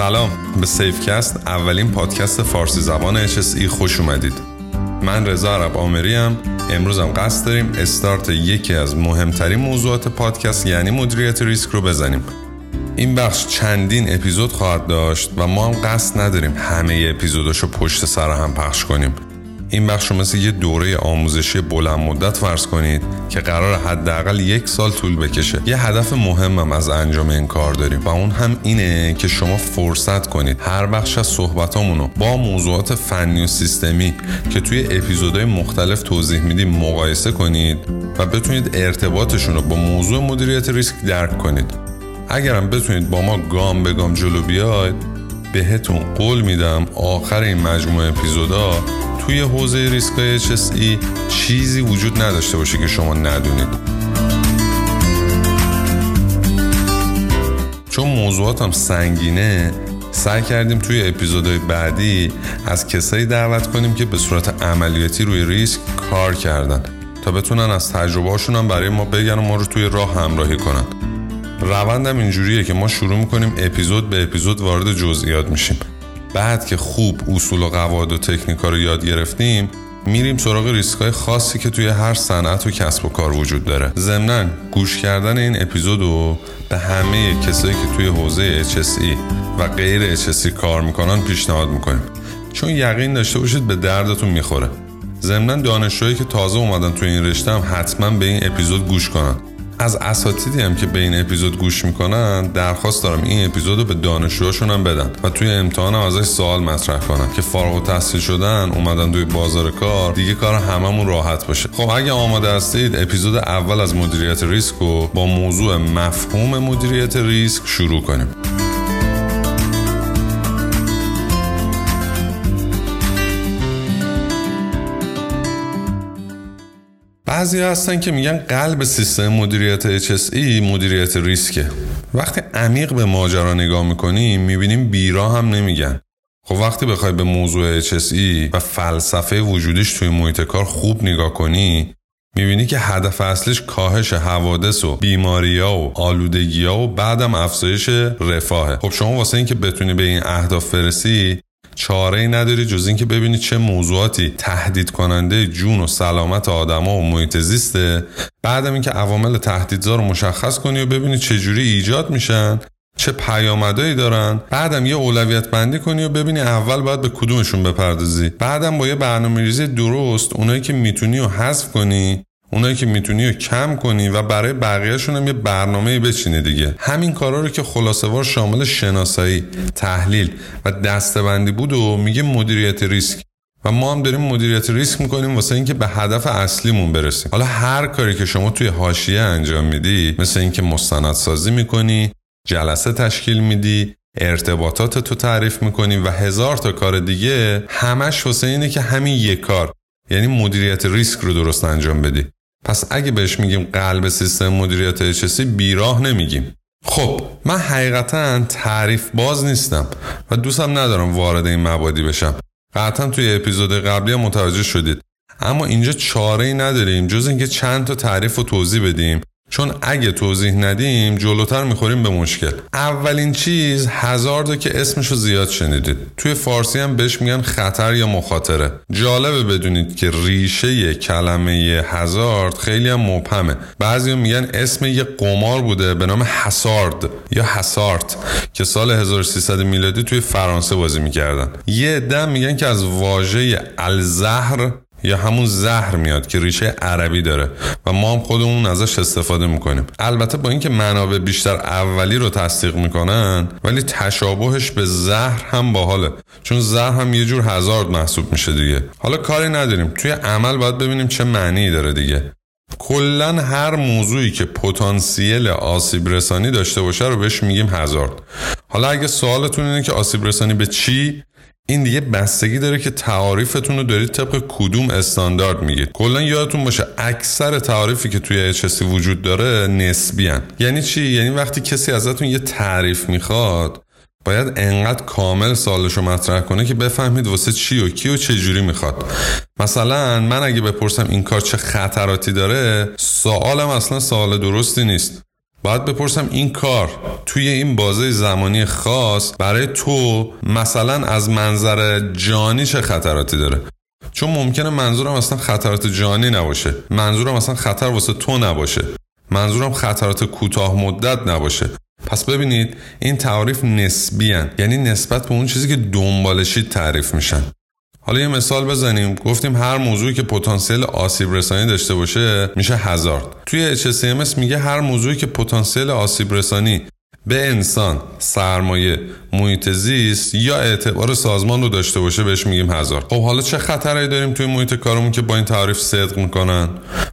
سلام. به سیفکست اولین پادکست فارسی زبان HSE خوش اومدید. من رضا عرب آمری هم امروز قصد داریم استارت یکی از مهمترین موضوعات پادکست یعنی مدیریت ریسک رو بزنیم. این بخش چندین اپیزود خواهد داشت و ما هم قصد نداریم همه اپیزوداشو پشت سر هم پخش کنیم. این بخش رو مثل یه دوره آموزشی بلند مدت فرض کنید که قرار حداقل یک سال طول بکشه. یه هدف مهمم از انجام این کار داریم و اون هم اینه که شما فرصت کنید هر بخش از صحبتامونو با موضوعات فنی و سیستمی که توی اپیزودهای مختلف توضیح میدیم مقایسه کنید و بتونید ارتباطشون رو با موضوع مدیریت ریسک درک کنید. اگرم بتونید با ما گام به گام جلو بیاید بهتون قول میدم آخر این مجموعه اپیزودا توی حوزه ریسک HSE چیزی وجود نداشته باشه که شما ندونید. چون موضوعاتم سنگینه سعی کردیم توی اپیزودهای بعدی از کسایی دعوت کنیم که به صورت عملیاتی روی ریسک کار کردن تا بتونن از تجربهاشون هم برای ما بگن و ما رو توی راه همراهی کنن. روندم اینجوریه که ما شروع می‌کنیم اپیزود به اپیزود وارد جزئیات میشیم. بعد که خوب اصول و قواعد و تکنیکا رو یاد گرفتیم میریم سراغ ریسک خاصی که توی هر صنعت و کسب و کار وجود داره. ضمنا گوش کردن این اپیزود رو به همه کسایی که توی حوزه HSE و غیر HSE کار می‌کنن پیشنهاد می‌کنیم. چون یقین داشته باشید به دردتون می‌خوره. ضمنا دانشجوهایی که تازه اومدن توی این رشته هم حتما به این اپیزود گوش کنن. از اساتیدی هم که به این اپیزود گوش می‌کنن درخواست دارم این اپیزود رو به دانشجوهاشون هم بدن و توی امتحان هم ازش سوال مطرح کنن که فارغ التحصیل شدن اومدن توی بازار کار دیگه کار هممون راحت باشه. خب اگه آماده هستید اپیزود اول از مدیریت ریسک رو با موضوع مفهوم مدیریت ریسک شروع کنیم. بعضی هستن که میگن قلب سیستم مدیریت HSE مدیریت ریسکه. وقتی عمیق به ماجرا نگاه می‌کنیم می‌بینیم بیرا هم نمیگن. خب وقتی بخوای به موضوع HSE و فلسفه وجودش توی محیط کار خوب نگاه کنی می‌بینی که هدف اصلیش کاهش حوادث و بیماریا و آلودگیا و بعدم افزایش رفاهه. خب شما واسه اینکه بتونی به این اهداف برسی چاره ای نداری جز اینکه ببینی چه موضوعاتی تهدید کننده جون و سلامت آدما و محیط زیسته بعدم اینکه عوامل تهدیدزا رو مشخص کنی و ببینی چه جوری ایجاد میشن چه پیامدهایی دارن بعدم یه اولویت بندی کنی و ببینی اول باید به کدومشون بپردازی. بعدم با یه برنامه ریزی درست اونایی که می‌تونی و حذف کنی اونایی که می‌تونی رو کم کنی و برای بقیهشون هم یه برنامه بچینی دیگه. همین کارا رو که خلاصه شامل شناسایی تحلیل و دستبندی بود و میگه مدیریت ریسک. و ما هم داریم مدیریت ریسک می‌کنیم واسه اینکه به هدف اصلیمون برسیم. حالا هر کاری که شما توی حاشیه انجام میدی مثل اینکه مستندسازی می‌کنی جلسه تشکیل میدی ارتباطات تو تعریف می‌کنی و هزار تا کار دیگه همش واسه اینه که همین یک کار یعنی مدیریت ریسک رو درست انجام بدی. پس اگه بهش میگیم قلب سیستم مدیریت اچسی بیراه نمیگیم. خب من حقیقتا تعریف باز نیستم و دوستم ندارم وارد این مبادی بشم. قطعا توی اپیزود قبلی هم متوجه شدید. اما اینجا چاره ای نداریم جز اینکه چند تا تعریف رو توضیح بدیم. چون اگه توضیح ندیم جلوتر می‌خوریم به مشکل. اولین چیز هزارده که اسمشو زیاد شنیدید. توی فارسی هم بهش میگن خطر یا مخاطره. جالبه بدونید که ریشه کلمه هزارد خیلی هم مبهمه. بعضی میگن اسم یه قمار بوده به نام حسارد یا حسارت که سال 1300 میلادی توی فرانسه بازی می‌کردن. یه عده میگن که از واژه الزهر یا همون زهر میاد که ریشه عربی داره. و ما هم خودمون ازش استفاده می‌کنیم. البته با اینکه منابع بیشتر اولی رو تصدیق می‌کنن ولی تشابهش به زهر هم باحاله. چون زهر هم یه جور هزارد محسوب میشه دیگه. حالا کاری نداریم. توی عمل باید ببینیم چه معنی داره دیگه. کلا هر موضوعی که پتانسیل آسیب رسانی داشته باشه رو بهش میگیم هزارد. حالا اگه سوالتون اینه که آسیب رسانی به چی این دیگه بستگی داره که تعاریفتون رو دارید طبق کدوم استاندارد میگید. کلا یادتون باشه اکثر تعاریفی که توی HSC وجود داره نسبی یعنی چی؟ یعنی وقتی کسی ازتون یه تعریف می‌خواد باید انقدر کامل سالش رو مطرح کنه که بفهمید واسه چی و کی و چه جوری می‌خواد. مثلا من اگه بپرسم این کار چه خطراتی داره سوالم اصلا سوال درستی نیست. باید بپرسم این کار توی این بازه زمانی خاص برای تو مثلا از منظر جانی چه خطراتی داره؟ چون ممکنه منظورم اصلا خطرات جانی نباشه. منظورم اصلا خطر واسه تو نباشه. منظورم خطرات کوتاه مدت نباشه. پس ببینید این تعریف نسبی هن. یعنی نسبت به اون چیزی که دنبالشید تعریف میشن. حالا یه مثال بزنیم. گفتیم هر موضوعی که پتانسیل آسیب رسانی داشته باشه میشه هزارد توی HSMS میگه هر موضوعی که پتانسیل آسیب رسانی به انسان سرمایه محیط زیست یا اعتبار سازمان رو داشته باشه بهش میگیم هزار. خب حالا چه خطرهایی داریم توی محیط کارمون که با این تعریف صدق می‌کنن؟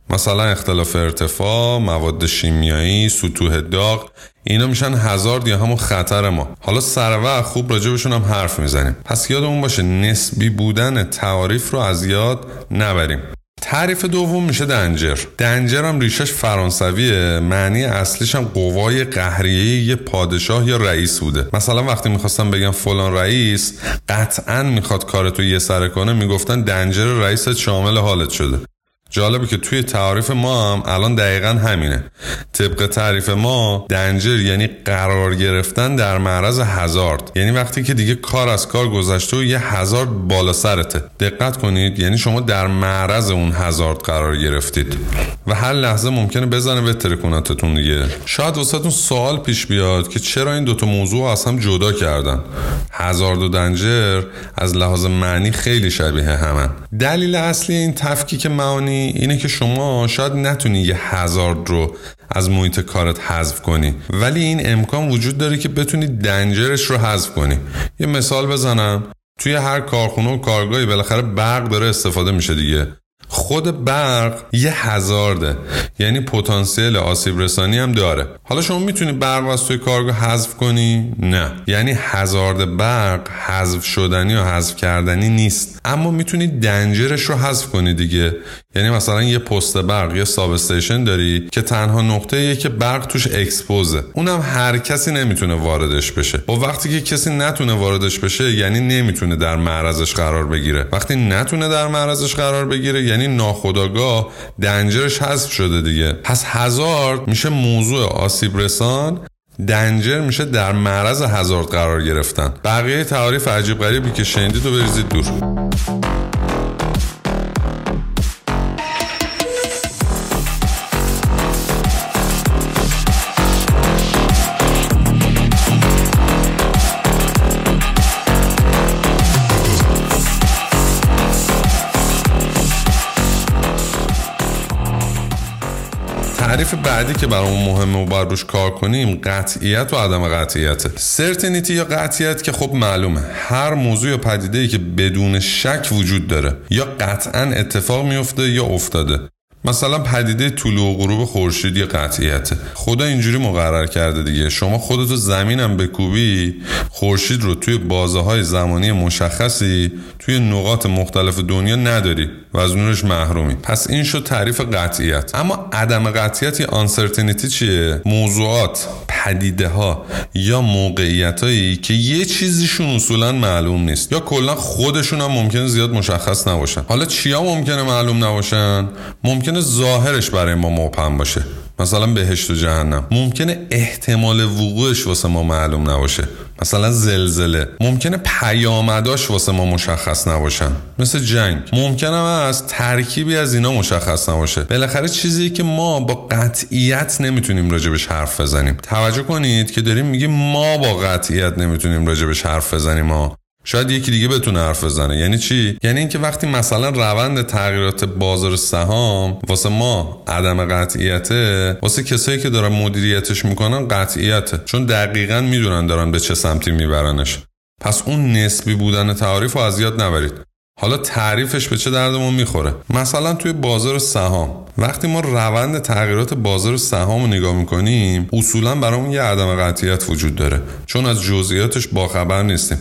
مثلا اختلاف ارتفاع مواد شیمیایی سطوح داغ اینا میشن هزارد یا همون خطر ما. حالا سر وقت خوب راجبشون هم حرف می‌زنیم. پس یادمون باشه نسبی بودن تعریف رو از یاد نبریم. تعریف دوم میشه دنجر. دنجر هم ریشش فرانسویه. معنی اصلیش هم قوای قهریه یه پادشاه یا رئیس بوده. مثلا وقتی می‌خواستم بگم فلان رئیس قطعا می‌خواد کارتو یه سره کنه می‌گفتن دنجر رئیس شامل حالت شده. جالبه که توی تعریف ما هم الان دقیقا همینه. طبق تعریف ما دنجر یعنی قرار گرفتن در معرض هزارد یعنی وقتی که دیگه کار از کار گذشته و یه هزارد بالا سرته. دقت کنید یعنی شما در معرض اون هزارد قرار گرفتید. و هر لحظه ممکنه بزنه به ترکوناتتون دیگه. شاید واسهتون سوال پیش بیاد که چرا این دوتا موضوع از هم جدا کردن؟ هزارد و دنجر از لحاظ معنی خیلی شبیه همن. دلیل اصلی این تفکیک معانی اینه که شما شاید نتونی یه هزارد رو از محیط کارت حذف کنی. ولی این امکان وجود داره که بتونی دنجرش رو حذف کنی. یه مثال بزنم. توی هر کارخونه و کارگاهی بالاخره برق داره استفاده میشه دیگه. خود برق یه هزارده. یعنی پتانسیل آسیب رسانی هم داره. حالا شما می‌تونی برق از توی کارگاه حذف کنی؟ نه. یعنی هزارد برق حذف شدنی و حذف کردنی نیست. اما می‌تونی دنجرش رو حذف کنی دیگه. یعنی مثلا یه پست برق یا ساب استیشن داری که تنها نقطه یه که برق توش اکسپوزه. اونم هر کسی نمی‌تونه واردش بشه. و وقتی که کسی نتونه واردش بشه یعنی نمی‌تونه در معرضش قرار بگیره. وقتی نتونه در معرضش قرار بگیره یعنی ناخداگاه دنجرش حذف شده دیگه. پس هزارد میشه موضوع آسیب رسان دنجر میشه در معرض هزارد قرار گرفتن. بقیه تعاریف عجیب غریبی که شنیدید رو بریزید دور. تعریف بعدی که برامون مهمه و باید روش کار کنیم قطعیت و عدم قطعیت. سرتنیتی یا قطعیت که خب معلومه. هر موضوع یا پدیده ای که بدون شک وجود داره یا قطعا اتفاق میفته یا افتاده. مثلا پدیده طلوع و غروب خورشید یه قطعیته. خدا اینجوری مقرر کرده دیگه. شما خودتو زمینم بکوبی خورشید رو توی بازه های زمانی مشخصی توی نقاط مختلف دنیا نداری و از نورش محرومی. پس این شد تعریف قطعیت. اما عدم قطعیت یا آنسرتینیتی چیه؟ موضوعات پدیده ها یا موقعیت هایی که یه چیزیشون اصولا معلوم نیست. یا کلا خودشون هم ممکنه زیاد مشخص نباشن. حالا چیا ممکنه معلوم نباشن؟ ممکنه ادنه برای ما مبهم باشه. مثلا بهشت و جهنم. ممکنه احتمال وقوعش واسه ما معلوم نباشه. مثلا زلزله. ممکنه پیامداش واسه ما مشخص نباشن. مثل جنگ. ممکنه از ترکیبی از اینا مشخص نباشه. بالاخره چیزی که ما با قطعیت نمی‌تونیم راجبش حرف بزنیم. توجه کنید که داریم میگیم ما با قطعیت نمی‌تونیم راجبش حرف بزنیم ما شاید یکی دیگه بتونه حرف بزنه. یعنی چی؟ یعنی اینکه وقتی مثلا روند تغییرات بازار سهام واسه ما عدم قطعیته واسه کسایی که دارن مدیریتش می‌کنن قطعیته. چون دقیقا می‌دونن دارن به چه سمتی میبرنش. پس اون نسبی بودن تعریف رو از یاد نبرید. حالا تعریفش به چه دردمون می‌خوره؟ مثلا توی بازار سهام. وقتی ما روند تغییرات بازار سهام رو نگاه می‌کنیم اصولا برامون یه عدم قطعیت وجود داره. چون از جزئیاتش باخبر نیستیم.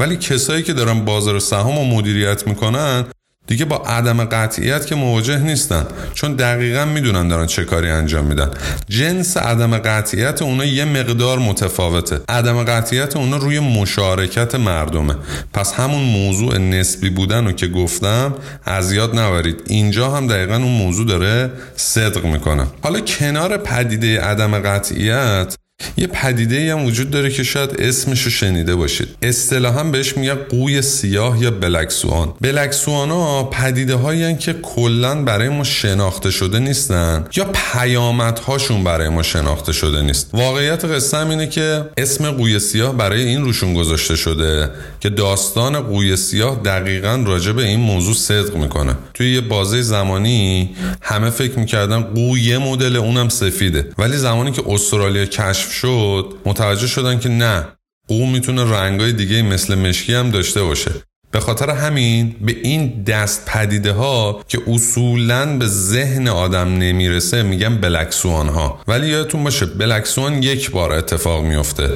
ولی کسایی که دارن بازار سهام رو مدیریت می‌کنن دیگه با عدم قطعیت که مواجه نیستن. چون دقیقا می‌دونن دارن چه کاری انجام میدن. جنس عدم قطعیت اونا یه مقدار متفاوته. عدم قطعیت اونا روی مشارکت مردمه. پس همون موضوع نسبی بودن رو که گفتم از یاد نبرید. اینجا هم دقیقا اون موضوع داره صدق می‌کنه. حالا کنار پدیده عدم قطعیت یه پدیده هم وجود داره که شاید اسمش رو شنیده باشید. اصطلاحا بهش میگن قوی سیاه یا بلکسوان. بلکسوان ها پدیده هایی که کلا برای ما شناخته شده نیستن یا پیامدهاشون برای ما شناخته شده نیست. واقعیت قصه هم اینه که اسم قوی سیاه برای این روشون گذاشته شده که داستان قوی سیاه دقیقا راجع به این موضوع صدق می‌کنه. توی یه بازه زمانی همه فکر می‌کردن قوی مدل اونم سفیده. ولی زمانی که استرالیا کشف شد متوجه شدن که نه قو می‌تونه رنگای دیگه مثل مشکی هم داشته باشه. به خاطر همین به این دست پدیده ها که اصولا به ذهن آدم نمی‌رسه میگن بلکسوان ها ولی یادتون باشه بلکسوان یک بار اتفاق میفته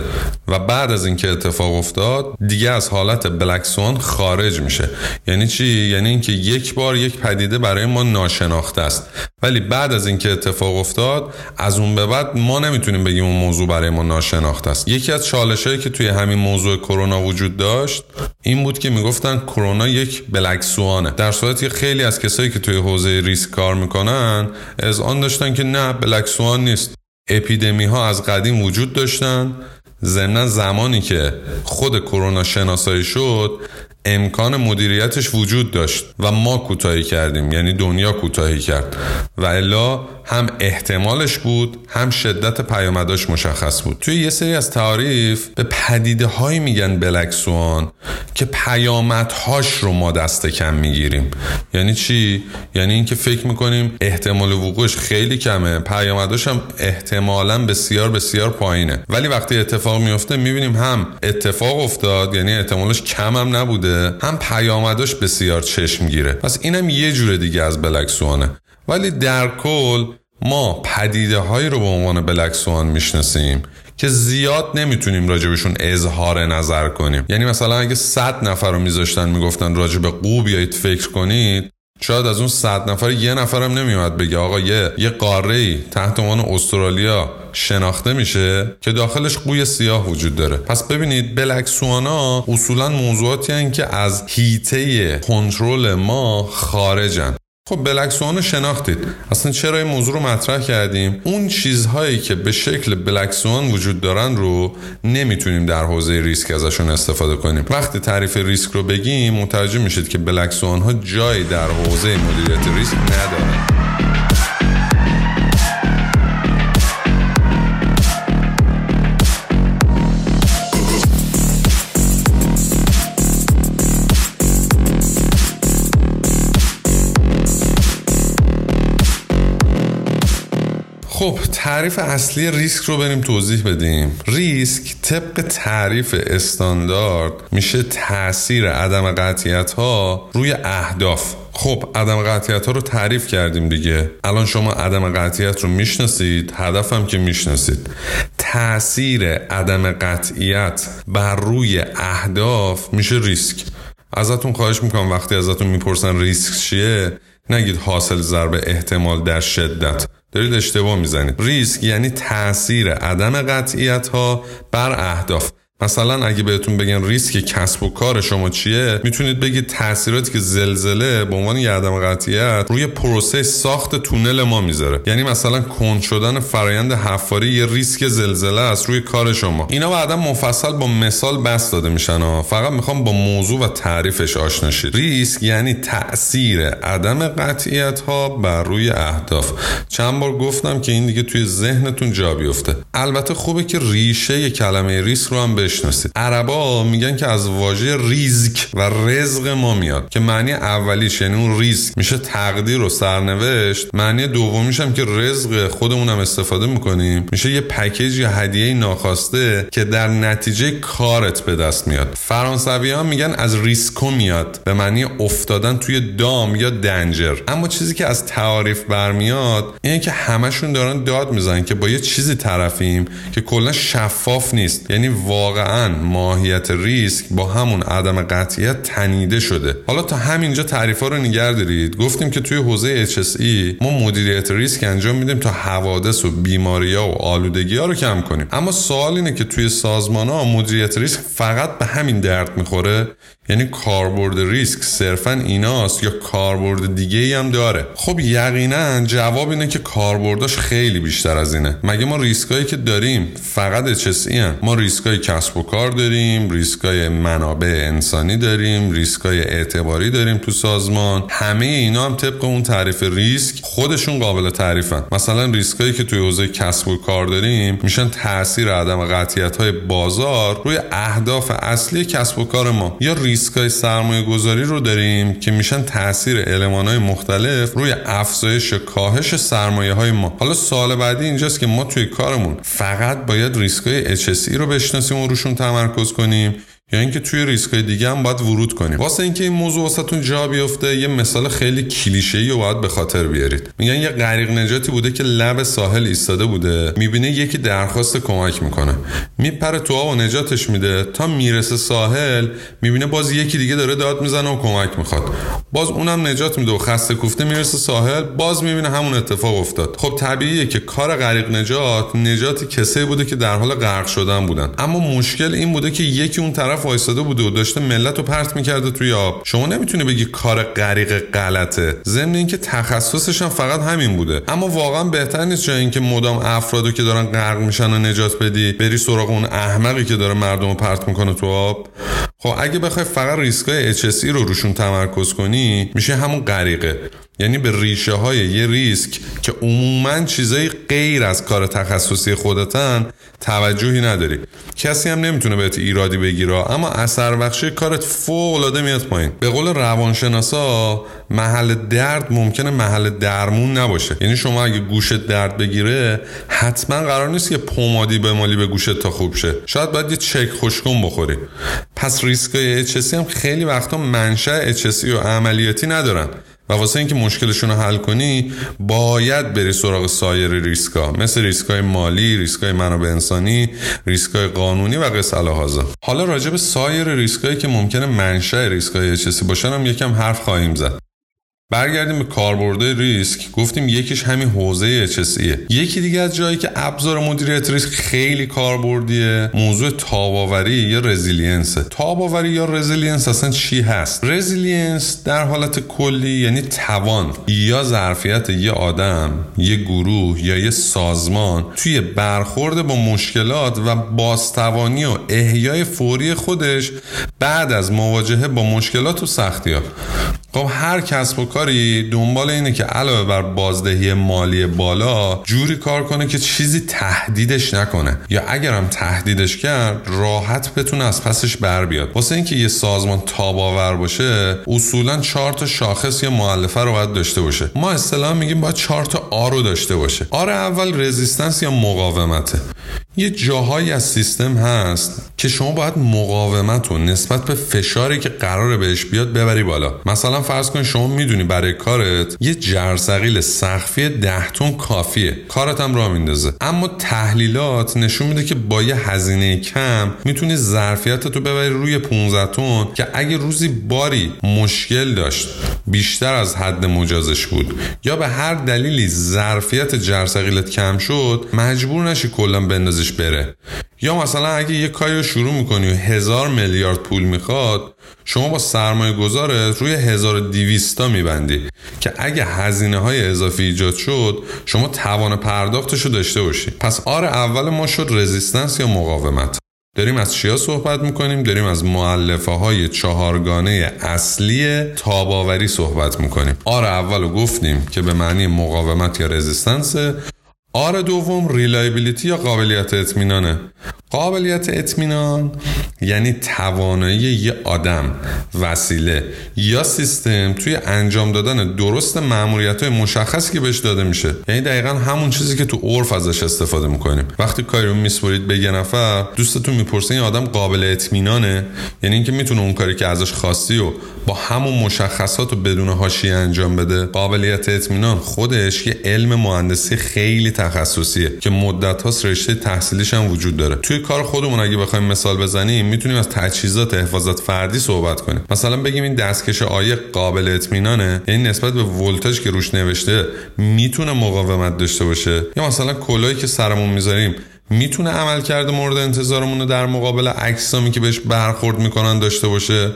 و بعد از اینکه اتفاق افتاد دیگه از حالت بلکسوان خارج میشه. یعنی چی؟ یعنی اینکه یک بار یک پدیده برای ما ناشناخته است. ولی بعد از اینکه اتفاق افتاد از اون به بعد ما نمی‌تونیم بگیم اون موضوع برای ما ناشناخته است. یکی از چالشهایی که توی همین موضوع کرونا وجود داشت این بود که می‌گفتن کرونا یک بلکسوانه در صورتی خیلی از کسایی که توی حوزه ریسک کار می‌کنن از آن داشتن که نه بلکسوان نیست. اپیدمی ها از قدیم وجود داشتن. ضمنا زمانی که خود کرونا شناسایی شد امکان مدیریتش وجود داشت و ما کوتاهی کردیم یعنی دنیا کوتاهی کرد. و الا هم احتمالش بود هم شدت پیامداش مشخص بود. توی یه سری از تعریف به پدیده هایی میگن بلکسوان که پیامدهاش رو ما دست کم می‌گیریم. یعنی چی؟ یعنی اینکه فکر می‌کنیم احتمال وقوعش خیلی کمه پیامداش هم احتمالا بسیار بسیار پایینه. ولی وقتی اتفاق میفته می‌بینیم هم اتفاق افتاد یعنی احتمالش کم هم نبوده. هم پیامداش بسیار چشم گیره. پس اینم یه جور دیگه از بلکسوانه ولی در کل ما پدیده هایی رو به عنوان بلک سوان می‌شناسیم که زیاد نمی‌تونیم راجبشون اظهار نظر کنیم. یعنی مثلا اگه 100 نفر رو میذاشتن می‌گفتن راجب قو بیایید فکر کنید شاید از اون صد نفر یه نفرم نمیومد بگه آقا یه یه قاره ای تحت عنوان استرالیا شناخته میشه که داخلش قوی سیاه وجود داره. پس ببینید بلک سوانا اصولا موضوعاتی هن که از هیته کنترل ما خارجن. خب بلکسوان رو شناختید. اصلا چرا این موضوع رو مطرح کردیم؟ اون چیزهایی که به شکل بلکسوان وجود دارن رو نمی‌تونیم در حوزه ریسک ازشون استفاده کنیم. وقتی تعریف ریسک رو بگیم متوجه میشید که بلکسوان ها جایی در حوزه مدیریت ریسک ندارن خب تعریف اصلی ریسک رو بریم توضیح بدیم. ریسک طبق تعریف استاندارد میشه تاثیر عدم قطعیت ها روی اهداف. خب عدم قطعیت ها رو تعریف کردیم دیگه. الان شما عدم قطعیت رو می‌شناسید هدفم که می‌شناسید. تاثیر عدم قطعیت بر روی اهداف میشه ریسک. ازتون خواهش می‌کنم وقتی ازتون می‌پرسن ریسک چیه نگید حاصل ضرب احتمال در شدت. دارید اشتباه می‌زنید. ریسک یعنی تاثیر عدم قطعیت ها بر اهداف. مثلا اگه بهتون بگن ریسک کسب و کار شما چیه می‌تونید بگید تاثیراتی که زلزله به عنوان یه عدم قطعیت روی پروسه ساخت تونل ما می‌ذاره. یعنی مثلا کند شدن فرایند حفاری یه ریسک زلزله است روی کار شما. اینا بعدا مفصل با مثال بس داده میشن فقط می‌خوام با موضوع و تعریفش آشنا شید. ریسک یعنی تاثیر عدم قطعیت ها بر روی اهداف. چند بار گفتم که این دیگه توی ذهنتون جا بیفته. البته خوبه که ریشه کلمه ریسک رو هم بشناسید. عربا میگن که از واژه رزق و رزق ما میاد که معنی اولیش یعنی اون ریسک میشه تقدیر و سرنوشت. معنی دومیش هم که رزق خودمون هم استفاده می‌کنیم. میشه یه package یا هدیه ناخواسته که در نتیجه کارت به دست میاد. فرانسوی ها میگن از ریسکو میاد. به معنی افتادن توی دام یا danger. اما چیزی که از تعاریف برمیاد اینه که همشون دارن داد می‌زنن که با یه چیزی طرفیم که کلا شفاف نیست. یعنی واقعا واقعا ماهیت ریسک با همون عدم قطعیت تنیده شده. حالا تا همینجا تعریفا رو نگه دارید. گفتیم که توی حوزه HSE ما مدیریت ریسک انجام میدیم تا حوادث و بیماری ها و آلودگی ها رو کم کنیم. اما سوال اینه که توی سازمان ها مدیریت ریسک فقط به همین درد می‌خوره؟ یعنی کاربرد ریسک صرفا ایناست یا کاربرد دیگه ای هم داره؟ خب یقینا جواب اینه که کاربرداش خیلی بیشتر از اینه. مگه ما ریسکایی که داریم فقط چسی هم ما ریسکای کسب و کار داریم ریسکای منابع انسانی داریم ریسکای اعتباری داریم تو سازمان. همه اینا هم طبق اون تعریف ریسک خودشون قابل تعریفن. مثلا ریسکایی که توی حوزه کسب و کار داریم میشن تاثیر عدم قطعیت های بازار روی اهداف اصلی کسب و کار ما. یا ریسکای سرمایه گذاری رو داریم که میشن تاثیر علمان های مختلف روی افزایش کاهش سرمایه های ما. حالا سال بعدی اینجاست که ما توی کارمون فقط باید ریسکای HSE رو بشناسیم و روشون تمرکز کنیم. یا اینکه توی ریسک دیگه هم باید ورود کنیم. واسه اینکه این موضوع واسهتون جا بیفته یه مثال خیلی کلیشه ای رو باید به خاطر بیارید. میگن یه غریق نجاتی بوده که لب ساحل ایستاده بوده. می‌بینه یکی درخواست کمک می‌کنه. میپره تو و نجاتش میده. تا می‌رسه ساحل می‌بینه باز یکی دیگه داره داد می‌زنه و کمک می‌خواد. باز اونم نجات میده و خسته کوفته می‌رسه ساحل. باز می‌بینه همون اتفاق افتاد. خب طبیعیه که کار غریق نجات نجات کسی بوده که در حال غرق شدن بودن. اما مشکل این بوده که یکی اون طرف طرف وایساده بوده و داشته ملت رو پرت می‌کرده توی آب. شما نمی‌تونی بگی کار غریق غلطه. ضمن اینکه تخصصش هم فقط همین بوده. اما واقعا بهتر نیست جای اینکه مدام افرادو که دارن غرق میشن و نجات بدی بری سراغ اون احمقی که داره مردم رو پرت می‌کنه تو آب. خب اگه بخوای فقط ریسکای HSE رو روشون تمرکز کنی میشه همون غریقه. یعنی به ریشه های یه ریسک که عموما چیزای غیر از کار تخصصی خودتن توجهی نداری. کسی هم نمی‌تونه بهت ایرادی بگیره اما اثر بخشی کارت فوق العاده میاد پایین. به قول روانشناسا محل درد ممکنه محل درمون نباشه. یعنی شما اگه گوشت درد بگیره حتما قرار نیست که پومادی به مالی به گوشت تا خوب شه. شاید باید یه چرک خشک‌کن بخوری. پس ریسکای HSC هم خیلی وقتا منشأ HSE و عملیاتی ندارن. و واسه اینکه مشکلشون رو حل کنی باید بری سراغ سایر ریسکا مثل ریسکای مالی، ریسکای منابع انسانی، ریسکای قانونی و قصه هازا حالا راجع به سایر ریسکایی که ممکنه منشأ ریسکای HSE باشن هم یکم حرف خواهیم زد. برگردیم به کاربرد ریسک. گفتیم یکیش همین حوزه HSEه یکی دیگه از جایی که ابزار مدیریت ریسک خیلی کاربردیه موضوع تاب‌آوری یا resilience تاب‌آوری یا resilience اصلا چی هست؟ resilience در حالت کلی یعنی توان. یا ظرفیت یه آدم یه گروه یا یه سازمان توی برخورد با مشکلات و بازتوانی و احیای فوری خودش بعد از مواجهه با مشکلات و سختی ها خب هر کسب و کاری دنبال اینه که علاوه بر بازدهی مالی بالا جوری کار کنه که چیزی تهدیدش نکنه. یا اگرم تهدیدش کرد راحت بتونه از پسش بر بیاد. واسه اینکه یه سازمان تاباور باشه اصولا چهار تا شاخص یا معلفه رو باید داشته باشه. ما اصطلاح میگیم باید چهار تا آ رو داشته باشه. آر اول رزیستنس یا مقاومته یه جاهایی از سیستم هست که شما باید مقاومت رو نسبت به فشاری که قراره بهش بیاد ببری بالا. مثلا فرض کن شما می‌دونی برای کارت یه جرثقیل سقفی 10 تن کافیه. کارت هم راه میندازه. اما تحلیلات نشون میده که با یه هزینه کم می‌تونی ظرفیت تو ببری روی 15 تن که اگه روزی باری مشکل داشت بیشتر از حد مجازش بود یا به هر دلیلی ظرفیت جرثقیلت کم شد مجبور نشی کلا بندازیش بره. یا مثلا اگه یه کاری رو شروع می‌کنی و هزار میلیارد پول می‌خواد شما با سرمایه گذارت روی 1200 تا میبندی. که اگه هزینه های اضافی ایجاد شد شما توان پرداختش رو داشته باشی. پس R اول ما شد resistance یا مقاومت. داریم از چیا صحبت می‌کنیم؟ داریم از مؤلفه های چهارگانه اصلی تاب‌آوری صحبت می‌کنیم. R اول گفتیم که به معنی مقاومت یا resistance R دوم reliability یا قابلیت اطمینانه؟ قابلیت اطمینان یعنی توانایی یه آدم وسیله یا سیستم توی انجام دادن درست مأموریت های مشخصی که بهش داده میشه. یعنی دقیقا همون چیزی که تو عرف ازش استفاده می‌کنیم. وقتی کاری رو میسپرید به یه نفر دوستتون می‌پرسه این آدم قابل اطمینانه؟ یعنی اینکه می‌تونه اون کاری که ازش خواستی و با همون مشخصات و بدون حاشیه انجام بده قابلیت اطمینان خودش یه علم مهندسی خیلی تخصصیه که مدت هاست رشته تحصیلیش هم وجود داره. توی کار خودمون اگه بخوایم مثال بزنیم می‌تونیم از تجهیزات حفاظت فردی صحبت کنیم. مثلا بگیم این دستکش آیا قابل اطمینانه یعنی نسبت به ولتاژ که روش نوشته می‌تونه مقاومت داشته باشه؟ یا مثلا کلایی که سرمون می‌ذاریم می‌تونه عمل کرده مورد انتظارمون رو در مقابل اجسامی که بهش برخورد می‌کنن داشته باشه؟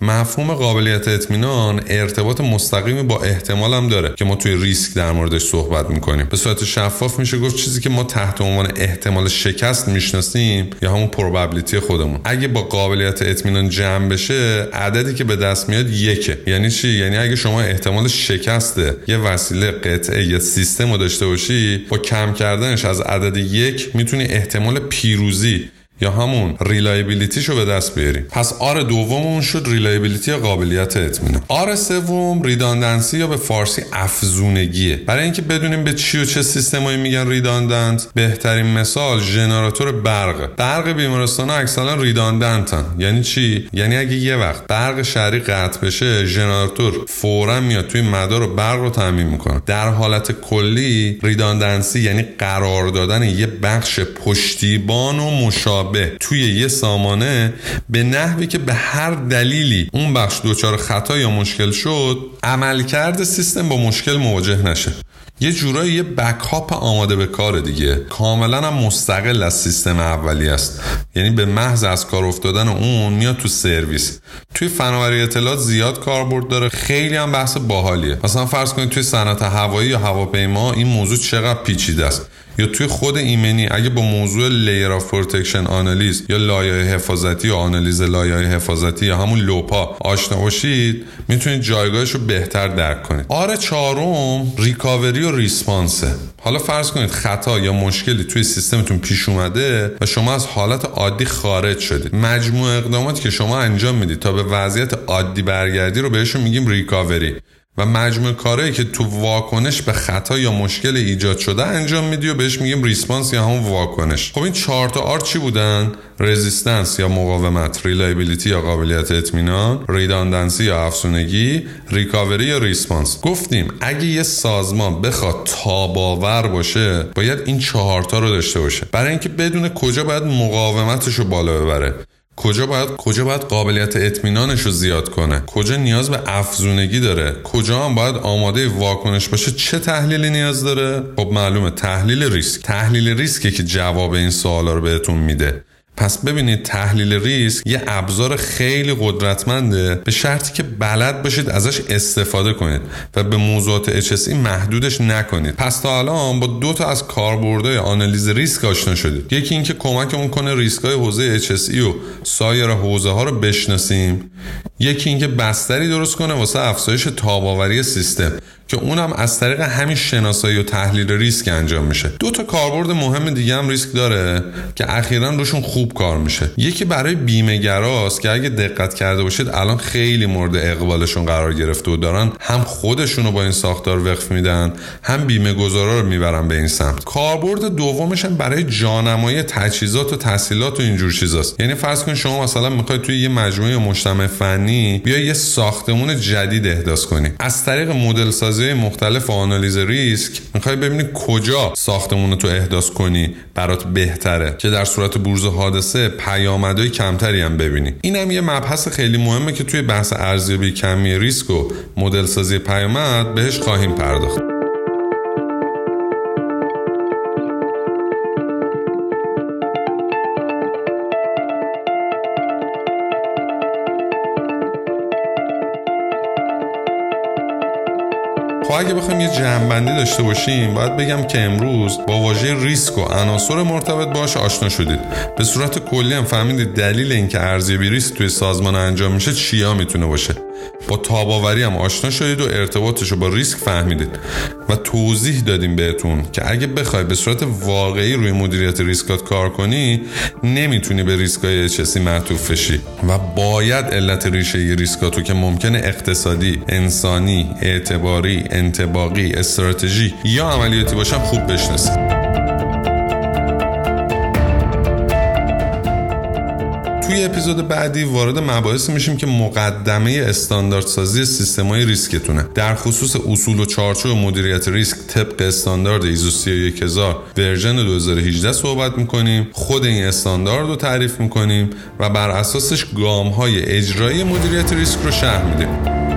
مفهوم قابلیت اطمینان ارتباط مستقیمی با احتمال هم داره که ما توی ریسک در موردش صحبت می‌کنیم. به صورت شفاف میشه گفت چیزی که ما تحت عنوان احتمال شکست می‌شناسیم یا همون پروبابلیتی خودمون. اگه با قابلیت اطمینان جمع بشه عددی که به دست میاد یکه. یعنی چی؟ یعنی اگه شما احتمال شکسته یه وسیله قطعه یا سیستم رو داشته باشی با کم کردنش از عدد یک می‌تونی احتمال پیروزی یا همون reliability شو به دست بیاریم. پس R دوممون شد reliability یا قابلیت اطمینان. R سوم redundancy یا به فارسی افزونگیه. برای اینکه بدونیم به چی و چه سیستمایی میگن redundant بهترین مثال ژنراتور برق. برق بیمارستان اکثرا redundant ن یعنی چی؟ یعنی اگه یه وقت برق شهری قطع بشه ژنراتور فورا میاد توی مدار و برق رو تأمین می‌کنه. در حالت کلی redundancy یعنی قرار دادن یه بخش پشتیبان و مشابه توی یه سامانه به نحوی که به هر دلیلی اون بخش دچار خطا یا مشکل شد عملکرد سیستم با مشکل مواجه نشه. یه جورایی یه بکاپ آماده به کار دیگه. کاملا هم مستقل از سیستم اولی است. یعنی به محض از کار افتادن اون میاد تو سرویس. توی فناوری اطلاعات زیاد کاربرد داره. خیلی هم بحث باحالیه. مثلا فرض کنید توی صنعت هوایی یا هواپیما این موضوع چقدر پیچیده است؟ یا توی خود ایمنی اگه با موضوع layer of protection analysis یا لایه حفاظتی و آنالیز لایه حفاظتی یا همون LOPA آشنا باشید می‌تونید جایگاهش رو بهتر درک کنید. R چهارم recovery و response ه حالا فرض کنید خطا یا مشکلی توی سیستمتون پیش اومده و شما از حالت عادی خارج شدید. مجموع اقداماتی که شما انجام می‌دید تا به وضعیت عادی برگردید رو بهشون میگیم recovery و مجموع کارهایی که تو واکنش به خطا یا مشکل ایجاد شده انجام میدید رو بهش میگیم response یا همون واکنش. خب این چهار تا R چی بودن؟ resistance یا مقاومت reliability یا قابلیت اطمینان redundancy یا افزونگی recovery یا response. گفتیم اگه یه سازمان بخواد تاب‌آور باشه باید این چهار تا رو داشته باشه. برای اینکه بدونه کجا باید مقاومتش رو بالا ببره. کجا باید کجا باید قابلیت اطمینانش رو زیاد کنه؟ کجا نیاز به افزونگی داره؟ کجا هم باید آماده واکنش باشه؟ چه تحلیلی نیاز داره؟ خب معلومه تحلیل ریسک. تحلیل ریسکه که جواب این سوالا رو بهتون میده. پس ببینید تحلیل ریسک یه ابزار خیلی قدرتمنده. به شرطی که بلد باشید ازش استفاده کنید و به موضوعات HSE محدودش نکنید. پس تا الان با دو تا از کاربردهای آنالیز ریسک آشنا شدید. یکی اینکه کمکمون کنه ریسک های حوزه HSE و سایر حوزه ها رو بشناسیم. یکی اینکه بستری درست کنه واسه افزایش تاباوری سیستم که اونم از طریق همین شناسایی و تحلیل ریسک انجام میشه. دو تا کاربرد مهم دیگه هم ریسک داره که اخیرا روشون خوب کار میشه. یکی برای بیمه گراست که اگه دقت کرده باشید الان خیلی مورد اقبالشون قرار گرفته و دارن هم خودشون رو با این ساختار وقف میدن هم بیمه گذارا رو می‌برن به این سمت. کاربرد دومش هم برای جانمایی تجهیزات و تحصیلات و اینجور چیزاست. یعنی فرض کن شما مثلا می‌خواید توی یه مجموعه مجتمع فنی بیا یه ساختمون جدید احداث کنی. از طریق مدل سازی مختلف و آنالیز ریسک می‌خوای ببینی کجا ساختمون رو تو احداث کنی برات بهتره که در صورت بروز حادثه پیامدهای کمتری هم ببینی. این هم یه مبحث خیلی مهمه که توی بحث ارزیابی کمی ریسک و مدل سازی پیامد بهش خواهیم پرداخت. خب اگه بخوایم یه جمعبندی داشته باشیم باید بگم که امروز با واژه ریسک و عناصر مرتبط باش آشنا شدید. به صورت کلی هم فهمیدید دلیل اینکه ارزیابی ریسک توی سازمان انجام میشه چیا می‌تونه باشه. با تاباوری هم آشنا شدید و ارتباطش رو با ریسک فهمیدید و توضیح دادیم بهتون که اگه بخوای به صورت واقعی روی مدیریت ریسکات کار کنی نمی‌تونی به ریسکای اچسی معطوف بشی و باید علت ریشه ریسکاتو که ممکنه اقتصادی، انسانی، اعتباری، انتباقی، استراتژی یا عملیاتی باشن خوب بشناسید توی اپیزود بعدی وارد مباحث میشیم که مقدمه استانداردسازی سیستمای ریسکتونه. در خصوص اصول و چارچوب مدیریت ریسک طبق استاندارد ایزو 31000 version 2018 صحبت می‌کنیم خود این استاندارد رو تعریف می‌کنیم و بر اساسش گام های اجرایی مدیریت ریسک رو شرح میدیم.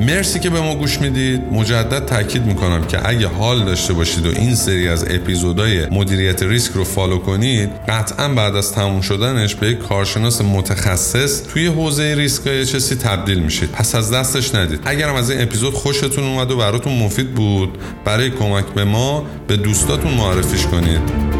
مرسی که به ما گوش می‌دید. مجدد تاکید می‌کنم که اگه حال داشته باشید و این سری از اپیزودهای مدیریت ریسک رو follow کنید قطعا بعد از تموم شدنش به یک کارشناس متخصص توی حوزه ریسک های HSE تبدیل میشید. پس از دستش ندید. اگرم از این اپیزود خوشتون اومد و براتون مفید بود برای کمک به ما به دوستاتون معرفیش کنید.